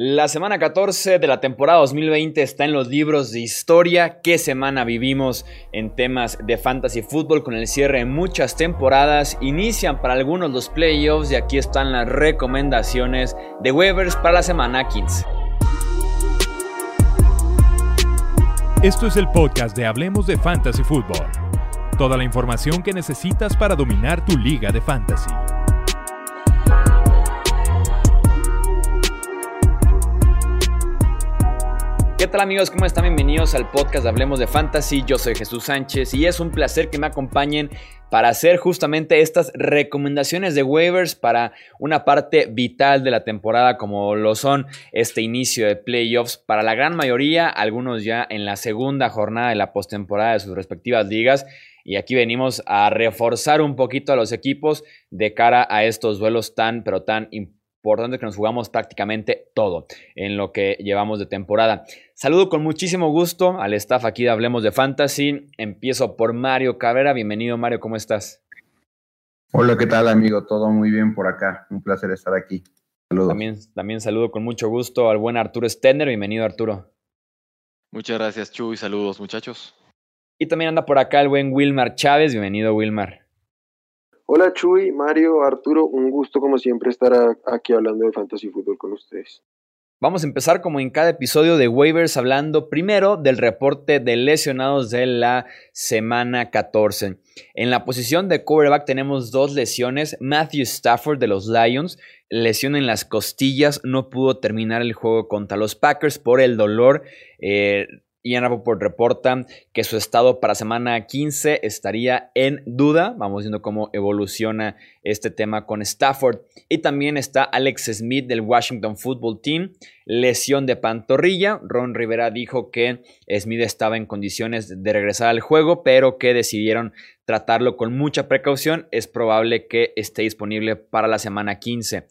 La semana 14 de la temporada 2020 está en los libros de historia. ¿Qué semana vivimos en temas de fantasy fútbol con el cierre de muchas temporadas? Inician para algunos los playoffs y aquí están las recomendaciones de waivers para la semana 15. Esto es el podcast de Hablemos de Fantasy Fútbol. Toda la información que necesitas para dominar tu liga de fantasy. ¿Qué tal amigos? ¿Cómo están? Bienvenidos al podcast de Hablemos de Fantasy. Yo soy Jesús Sánchez y es un placer que me acompañen para hacer justamente estas recomendaciones de waivers para una parte vital de la temporada como lo son este inicio de playoffs para la gran mayoría, algunos ya en la segunda jornada de la postemporada de sus respectivas ligas. Y aquí venimos a reforzar un poquito a los equipos de cara a estos duelos tan, pero tan importantes importante que nos jugamos prácticamente todo en lo que llevamos de temporada. Saludo con muchísimo gusto al staff aquí de Hablemos de Fantasy. Empiezo por Mario Cabrera. Bienvenido Mario, ¿cómo estás? Hola, ¿qué tal amigo? Todo muy bien por acá. Un placer estar aquí. Saludos. También, también saludo con mucho gusto al buen Arturo Stender. Bienvenido Arturo. Muchas gracias Chu y saludos muchachos. Y también anda por acá el buen Wilmar Chávez. Bienvenido Wilmar. Hola Chuy, Mario, Arturo, un gusto como siempre estar aquí hablando de Fantasy Fútbol con ustedes. Vamos a empezar como en cada episodio de waivers hablando primero del reporte de lesionados de la semana 14. En la posición de coverback tenemos dos lesiones. Matthew Stafford de los Lions, lesión en las costillas, no pudo terminar el juego contra los Packers por el dolor. Eh, Ian Rappaport reporta que su estado para semana 15 estaría en duda. Vamos viendo cómo evoluciona este tema con Stafford. Y también está Alex Smith del Washington Football Team. Lesión de pantorrilla. Ron Rivera dijo que Smith estaba en condiciones de regresar al juego, pero que decidieron tratarlo con mucha precaución. Es probable que esté disponible para la semana 15.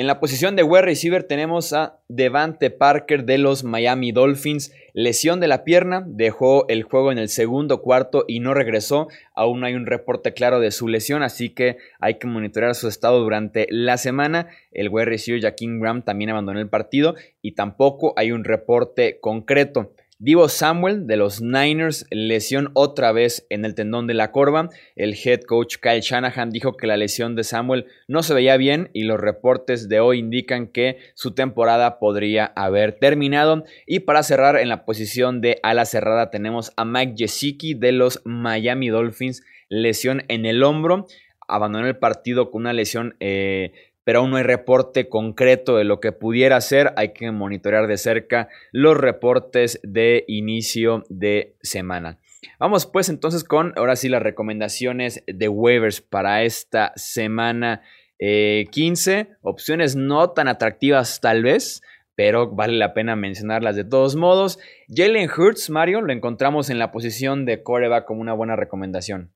En la posición de wide receiver tenemos a Devante Parker de los Miami Dolphins. Lesión de la pierna, dejó el juego en el segundo cuarto y no regresó. Aún no hay un reporte claro de su lesión, así que hay que monitorear su estado durante la semana. El wide receiver Jaquim Graham también abandonó el partido y tampoco hay un reporte concreto. Divo Samuel de los Niners, lesión otra vez en el tendón de la corva. El head coach Kyle Shanahan dijo que la lesión de Samuel no se veía bien y los reportes de hoy indican que su temporada podría haber terminado. Y para cerrar en la posición de ala cerrada tenemos a Mike Gesicki de los Miami Dolphins, lesión en el hombro. Abandonó el partido con una lesión eh, pero aún no hay reporte concreto de lo que pudiera ser. Hay que monitorear de cerca los reportes de inicio de semana. Vamos pues entonces con ahora sí las recomendaciones de waivers para esta semana 15. Eh, Opciones no tan atractivas tal vez, pero vale la pena mencionarlas de todos modos. Jalen Hurts, Mario, lo encontramos en la posición de coreback como una buena recomendación.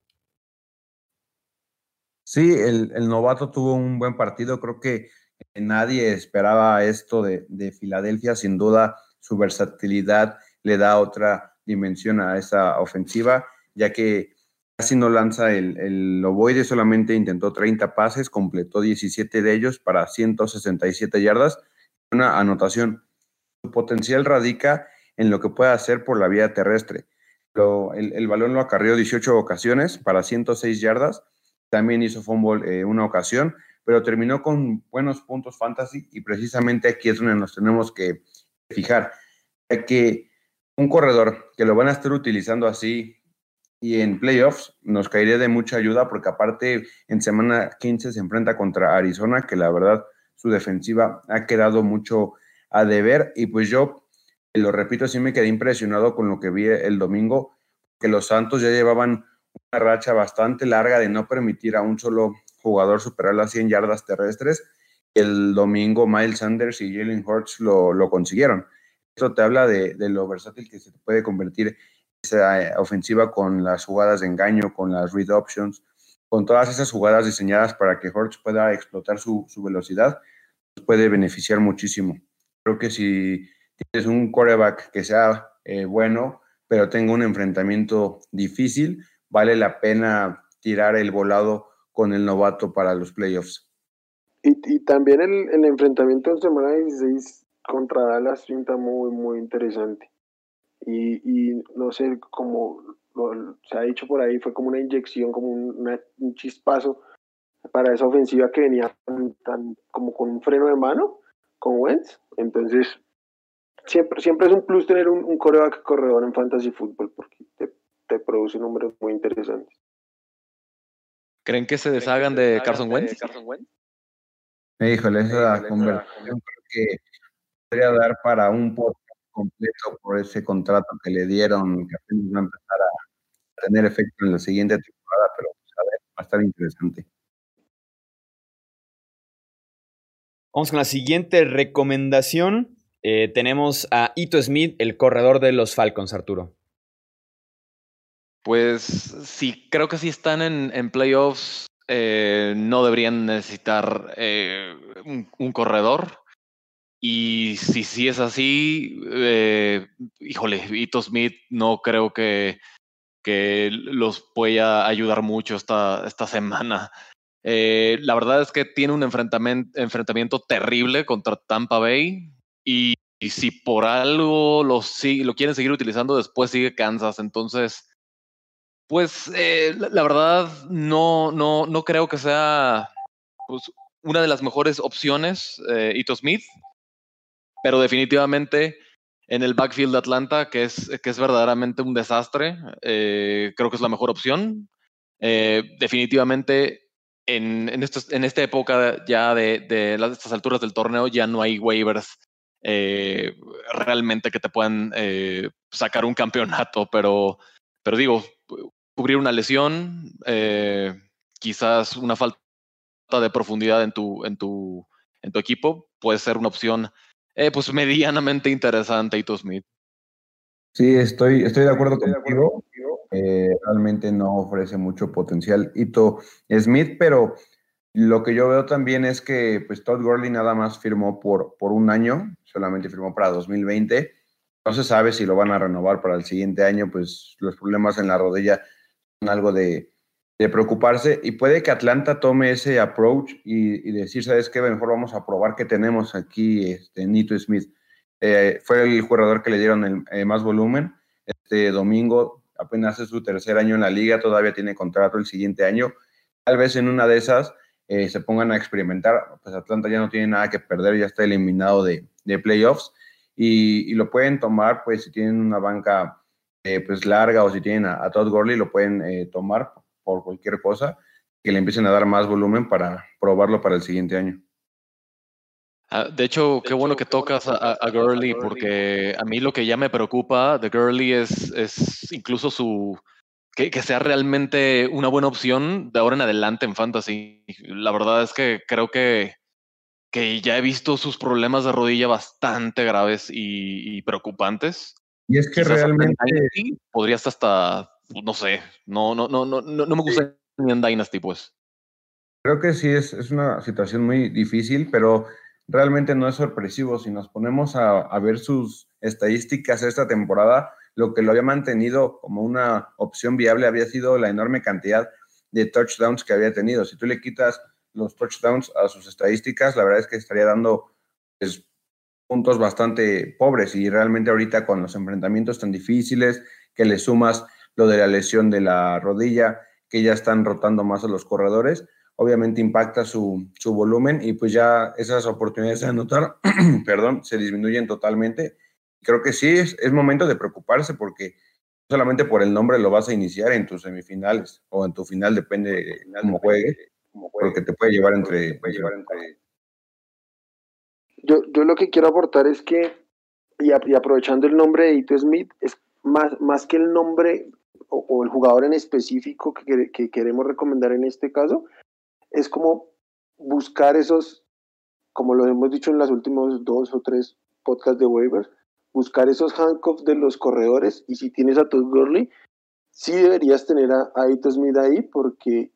Sí, el, novato tuvo un buen partido. Creo que nadie esperaba esto de, Filadelfia. Sin duda, su versatilidad le da otra dimensión a esa ofensiva, ya que casi no lanza el, el ovoide, solamente intentó 30 pases, completó 17 de ellos para 167 yardas. Una anotación. Su potencial radica en lo que puede hacer por la vía terrestre. el, el balón lo acarrió 18 ocasiones para 106 yardas también hizo fútbol eh, una ocasión, pero terminó con buenos puntos fantasy y precisamente aquí es donde nos tenemos que fijar. que un corredor que lo van a estar utilizando así y en playoffs nos caería de mucha ayuda porque aparte en semana 15 se enfrenta contra Arizona, que la verdad su defensiva ha quedado mucho a deber y pues yo, lo repito, sí me quedé impresionado con lo que vi el domingo, que los Santos ya llevaban una racha bastante larga de no permitir a un solo jugador superar las 100 yardas terrestres. El domingo Miles Sanders y Jalen Hurts lo, lo consiguieron. Esto te habla de, de, lo versátil que se puede convertir esa eh, ofensiva con las jugadas de engaño, con las read options, con todas esas jugadas diseñadas para que Hurts pueda explotar su, su velocidad, puede beneficiar muchísimo. Creo que si tienes un quarterback que sea eh, bueno, pero tenga un enfrentamiento difícil, vale la pena tirar el volado con el novato para los playoffs. Y, también el, enfrentamiento en semana 16 contra Dallas pinta muy, muy interesante. Y, y no sé, como se ha dicho por ahí, fue como una inyección, como un chispazo para esa ofensiva que venía tan, como con un freno de mano con Wentz. Entonces, siempre, siempre es un plus tener un, un coreback corredor en fantasy fútbol porque te, produce números muy interesantes. ¿Creen que se deshagan de Carson Wentz? Híjole, esa conversación creo que podría dar para un podcast completo por ese contrato que le dieron, que apenas va a empezar a tener efecto en la siguiente temporada, pero pues, a ver, va a estar interesante. Vamos con la siguiente recomendación. Eh, tenemos a Ito Smith, el corredor de los Falcons, Arturo. Pues sí, creo que si están en, playoffs, eh, no deberían necesitar eh, un, corredor. Y si sí es así, eh, híjole, Ito Smith no creo que, que los pueda ayudar mucho esta, esta semana. la verdad es que tiene un enfrentamiento, enfrentamiento terrible contra Tampa Bay y, si por algo lo, lo quieren seguir utilizando, después sigue Kansas. Entonces, pues eh, la, verdad, no, no, no creo que sea pues, una de las mejores opciones, eh, Ito Smith, pero definitivamente en el backfield de Atlanta, que es, que es verdaderamente un desastre, eh, creo que es la mejor opción. definitivamente en, en, en, esta época ya de, de, las, estas alturas del torneo ya no hay waivers realmente que te puedan sacar un campeonato, pero, pero digo, cubrir una lesión, eh, quizás una falta de profundidad en tu, en tu, en tu equipo, puede ser una opción eh, pues medianamente interesante, Ito Smith. Sí, estoy, estoy de acuerdo contigo. Eh, realmente no ofrece mucho potencial Ito Smith, pero lo que yo veo también es que pues Todd Gurley nada más firmó por, por un año, solamente firmó para 2020. No se sabe si lo van a renovar para el siguiente año, pues los problemas en la rodilla algo de, preocuparse y puede que Atlanta tome ese approach y, decir, ¿sabes qué? Mejor vamos a probar qué tenemos aquí, este, Nito Smith. Eh, fue el jugador que le dieron el, eh, más volumen. Este domingo apenas es su tercer año en la liga, todavía tiene contrato el siguiente año. Tal vez en una de esas eh, se pongan a experimentar. Pues Atlanta ya no tiene nada que perder, ya está eliminado de, playoffs y, y, lo pueden tomar, pues si tienen una banca eh, pues larga o si tienen a, Todd Gurley lo pueden eh, tomar por cualquier cosa que le empiecen a dar más volumen para probarlo para el siguiente año. Ah, de hecho, qué bueno que tocas a, Gurley porque a mí lo que ya me preocupa de Gurley es, es incluso su que, que, sea realmente una buena opción de ahora en adelante en fantasy. La verdad es que creo que, que ya he visto sus problemas de rodilla bastante graves y preocupantes. Y es que realmente podrías hasta, no sé, no, no, no, no, no me gusta ni en Dynasty, pues. Creo que sí es, es una situación muy difícil, pero realmente no es sorpresivo. Si nos ponemos a, a, ver sus estadísticas esta temporada, lo que lo había mantenido como una opción viable había sido la enorme cantidad de touchdowns que había tenido. Si tú le quitas los touchdowns a sus estadísticas, la verdad es que estaría dando pues, puntos bastante pobres y realmente ahorita con los enfrentamientos tan difíciles, que le sumas lo de la lesión de la rodilla, que ya están rotando más a los corredores, obviamente impacta su, su volumen y pues ya esas oportunidades de anotar, perdón, se disminuyen totalmente. Creo que sí, es, es momento de preocuparse porque solamente por el nombre lo vas a iniciar en tus semifinales o en tu final, depende de cómo juegue, porque te puede llevar entre, puede llevar entre yo, yo lo que quiero aportar es que, y, aprovechando el nombre de Ito Smith, es más, más que el nombre o, el jugador en específico que, que, queremos recomendar en este caso, es como buscar esos, como lo hemos dicho en los últimos dos o tres podcasts de waivers, buscar esos handcuffs de los corredores y si tienes a Todd Gurley, sí deberías tener a, a Ito Smith ahí porque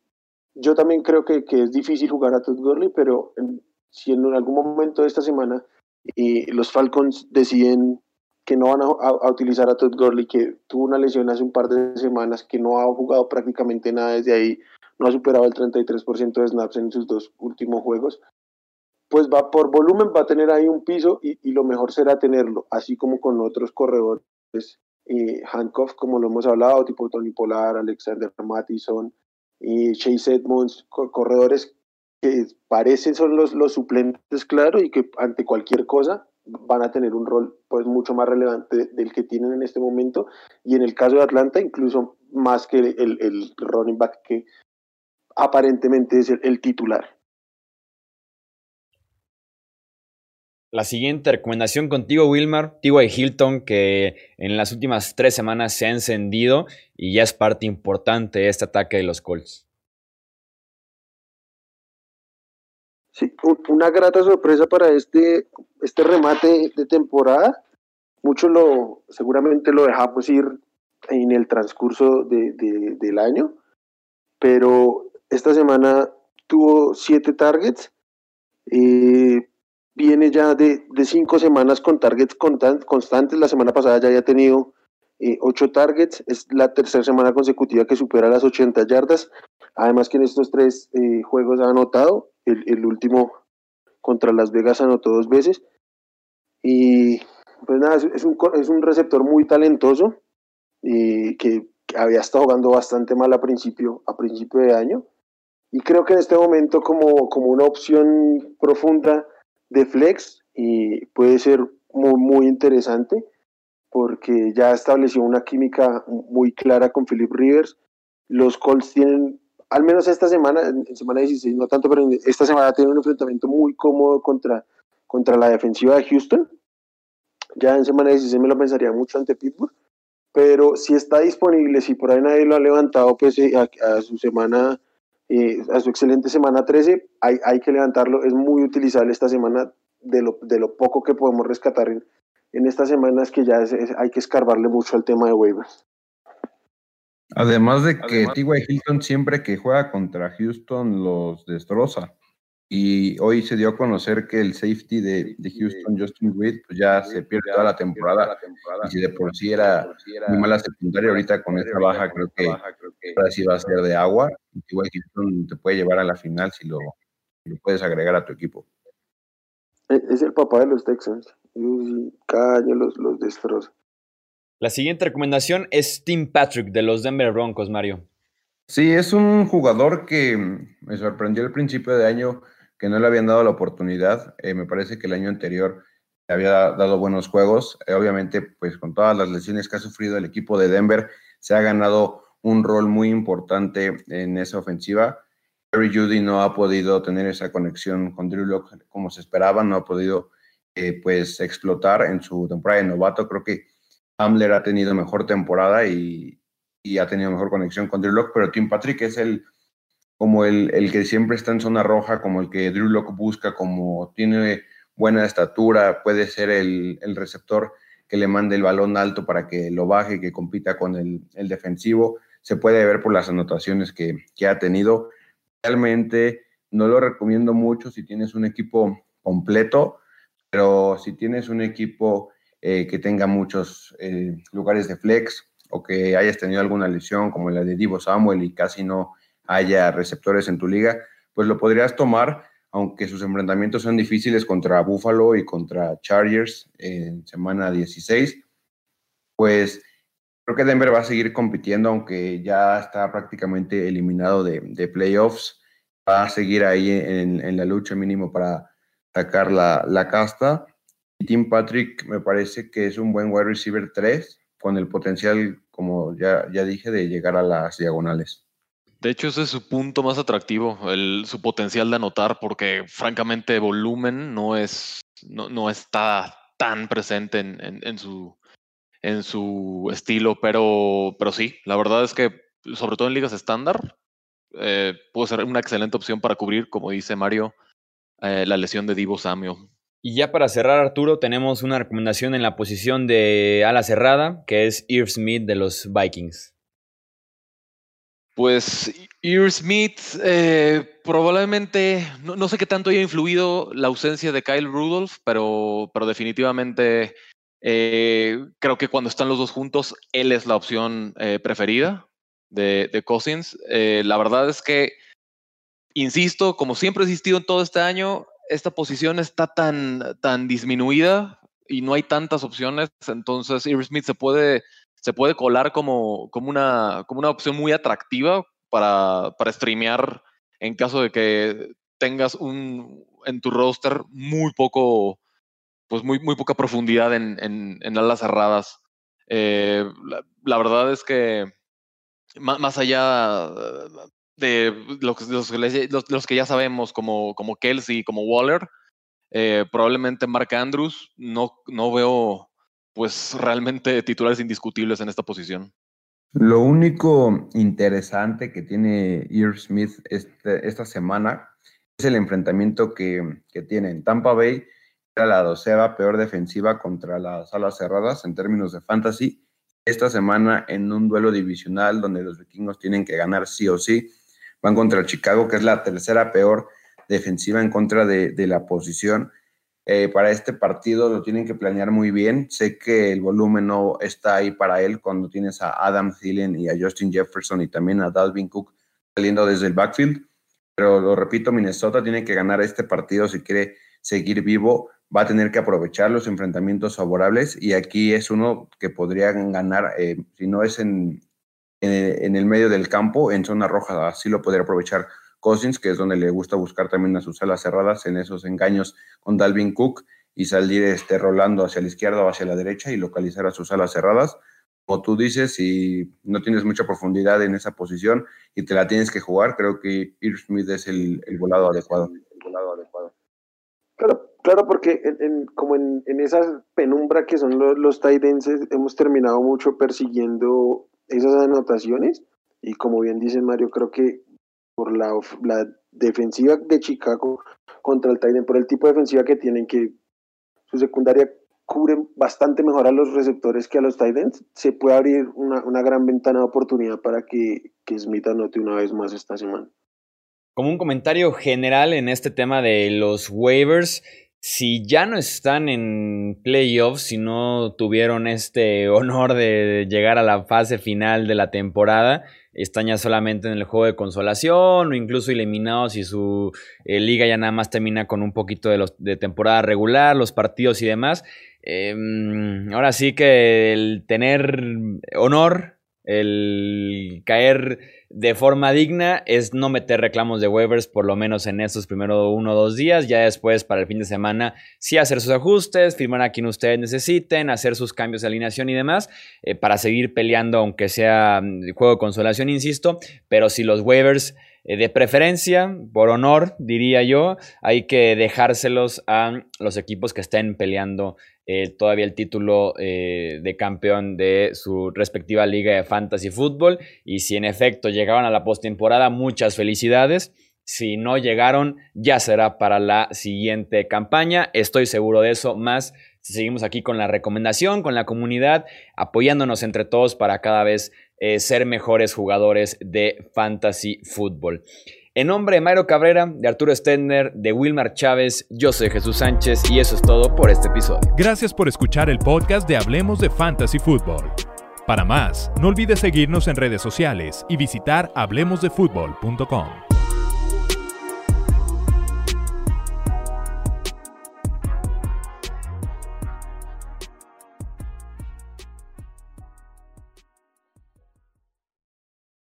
yo también creo que, que, es difícil jugar a Todd Gurley, pero si en algún momento de esta semana y los Falcons deciden que no van a, utilizar a Todd Gurley, que tuvo una lesión hace un par de semanas, que no ha jugado prácticamente nada desde ahí, no ha superado el 33% de snaps en sus dos últimos juegos. pues va por volumen, va a tener ahí un piso y, lo mejor será tenerlo, así como con otros corredores, eh, Hancock, como lo hemos hablado, tipo Tony Polar, Alexander Mattison y Chase Edmonds, corredores que parecen son los, suplentes, claro, y que ante cualquier cosa van a tener un rol pues mucho más relevante del que tienen en este momento y en el caso de Atlanta incluso más que el, el running back que aparentemente es el titular. La siguiente recomendación contigo, Wilmar, T.Y. Hilton, que en las últimas tres semanas se ha encendido y ya es parte importante de este ataque de los Colts. Una grata sorpresa para este, este remate de temporada. Mucho lo, seguramente lo dejamos ir en el transcurso del año, pero esta semana tuvo siete targets. Eh, viene ya de, cinco semanas con targets constantes. La semana pasada ya había tenido eh, ocho targets. Es la tercera semana consecutiva que supera las 80 yardas. Además que en estos tres eh, juegos ha anotado. El, último contra Las Vegas anotó dos veces. Y pues nada, es, un, es un receptor muy talentoso y que había estado jugando bastante mal a principio, a principio de año. Y creo que en este momento como, como una opción profunda de flex y puede ser muy, muy interesante porque ya estableció una química muy clara con Philip Rivers. Los Colts tienen, al menos esta semana, en semana 16, no tanto, pero esta semana tienen un enfrentamiento muy cómodo contra, contra la defensiva de Houston. Ya en semana 16 me lo pensaría mucho ante Pittsburgh, pero si está disponible, si por ahí nadie lo ha levantado, pues eh, a su semana eh, a su excelente semana 13, hay, hay, que levantarlo, es muy utilizable esta semana, de lo, de lo poco que podemos rescatar en, en estas semanas que ya hay que escarbarle mucho al tema de waivers. Además de que T.Y. Hilton siempre que juega contra Houston los destroza. Y hoy se dio a conocer que el safety de, de Houston, Justin Reed, pues ya se pierde toda la temporada. Y si de por sí era muy mala secundaria, ahorita con esta baja creo que ahora sí va a ser de agua. Igual Houston te puede llevar a la final si lo, lo puedes agregar a tu equipo. Es el papá de los Texans. Cada año los, los destroza. La siguiente recomendación es Tim Patrick de los Denver Broncos, Mario. Sí, es un jugador que me sorprendió al principio de año que no le habían dado la oportunidad. Eh, me parece que el año anterior había dado buenos juegos. Eh, obviamente, pues con todas las lesiones que ha sufrido el equipo de Denver, se ha ganado un rol muy importante en esa ofensiva. Jerry Judy no ha podido tener esa conexión con Drew Locke como se esperaba, no ha podido eh, pues explotar en su temporada de novato. Creo que Hamler ha tenido mejor temporada y, ha tenido mejor conexión con Drew Locke, pero Tim Patrick es el como el, que siempre está en zona roja, como el que Drew Locke busca, como tiene buena estatura, puede ser el, receptor que le mande el balón alto para que lo baje, que compita con el, defensivo. Se puede ver por las anotaciones que, ha tenido. Realmente no lo recomiendo mucho si tienes un equipo completo, pero si tienes un equipo eh, que tenga muchos eh, lugares de flex o que hayas tenido alguna lesión como la de Divo Samuel y casi no haya receptores en tu liga, pues lo podrías tomar, aunque sus enfrentamientos son difíciles contra Buffalo y contra Chargers en semana 16, pues creo que Denver va a seguir compitiendo, aunque ya está prácticamente eliminado de, playoffs, va a seguir ahí en, la lucha mínimo para sacar la, la casta. Tim Patrick me parece que es un buen wide receiver 3, con el potencial, como ya, dije, de llegar a las diagonales. De hecho, ese es su punto más atractivo, el, su potencial de anotar, porque francamente volumen no es, no, no está tan presente en, en, su, en su estilo, pero, pero sí, la verdad es que sobre todo en ligas estándar, eh, puede ser una excelente opción para cubrir, como dice Mario, eh, la lesión de Divo Samuel. Y ya para cerrar, Arturo, tenemos una recomendación en la posición de ala cerrada, que es Irv Smith de los Vikings. Pues Ear Smith eh, probablemente, no, sé qué tanto haya influido la ausencia de Kyle Rudolph, pero, pero definitivamente eh, creo que cuando están los dos juntos, él es la opción eh, preferida de, de Cousins. la verdad es que, insisto, como siempre he insistido en todo este año, esta posición está tan, tan disminuida y no hay tantas opciones, entonces Irv Smith se puede, se puede colar como, como, una, como una opción muy atractiva para, para streamear en caso de que tengas un, en tu roster muy poco, pues muy, muy poca profundidad en, en, alas cerradas. Eh, la, verdad es que más, allá de los, los, los, que ya sabemos, como, como Kelsey, como Waller, eh, probablemente Mark Andrews, no, no veo pues realmente titulares indiscutibles en esta posición. Lo único interesante que tiene Irv Smith este, esta semana es el enfrentamiento que, que tiene en Tampa Bay. Era la doceava peor defensiva contra las alas cerradas en términos de fantasy. Esta semana en un duelo divisional donde los vikingos tienen que ganar sí o sí, van contra Chicago, que es la tercera peor defensiva en contra de, la posición. Eh, para este partido lo tienen que planear muy bien. Sé que el volumen no está ahí para él cuando tienes a Adam Thielen y a Justin Jefferson y también a Dalvin Cook saliendo desde el backfield. Pero lo repito, Minnesota tiene que ganar este partido si quiere seguir vivo. Va a tener que aprovechar los enfrentamientos favorables y aquí es uno que podrían ganar, eh, si no es en, en, el medio del campo, en zona roja. Así lo podría aprovechar Cousins, que es donde le gusta buscar también a sus alas cerradas en esos engaños con Dalvin Cook y salir este, rolando hacia la izquierda o hacia la derecha y localizar a sus alas cerradas. Como tú dices, si no tienes mucha profundidad en esa posición y te la tienes que jugar, creo que Irv Smith es el, volado adecuado. El volado adecuado. Claro, claro porque como en, esa penumbra que son los, los hemos terminado mucho persiguiendo esas anotaciones y como bien dice Mario, creo que por la, la defensiva de Chicago contra el Titan, por el tipo de defensiva que tienen, que su secundaria cubre bastante mejor a los receptores que a los Titans, se puede abrir una, una gran ventana de oportunidad para que, que Smith anote una vez más esta semana. Como un comentario general en este tema de los waivers, si ya no están en playoffs, si no tuvieron este honor de llegar a la fase final de la temporada, están ya solamente en el juego de consolación o incluso eliminados y su eh, liga ya nada más termina con un poquito de, temporada regular, los partidos y demás. Em, ahora sí que el tener honor, el caer de forma digna es no meter reclamos de waivers por lo menos en estos primeros uno o dos días. Ya después, para el fin de semana, sí hacer sus ajustes, firmar a quien ustedes necesiten, hacer sus cambios de alineación y demás, eh, para seguir peleando, aunque sea mm, juego de consolación, insisto. Pero si los waivers eh, de preferencia, por honor, diría yo, hay que dejárselos a los equipos que estén peleando eh, todavía el título eh, de campeón de su respectiva liga de fantasy fútbol. Y si en efecto llegaron a la postemporada, muchas felicidades. Si no llegaron, ya será para la siguiente campaña. Estoy seguro de eso. Más si seguimos aquí con la recomendación, con la comunidad, apoyándonos entre todos para cada vez eh, ser mejores jugadores de fantasy fútbol. En nombre de Mario Cabrera, de Arturo Stender, de Wilmar Chávez, yo soy Jesús Sánchez y eso es todo por este episodio. Gracias por escuchar el podcast de Hablemos de Fantasy Football. Para más, no olvides seguirnos en redes sociales y visitar hablemosdefutbol.com.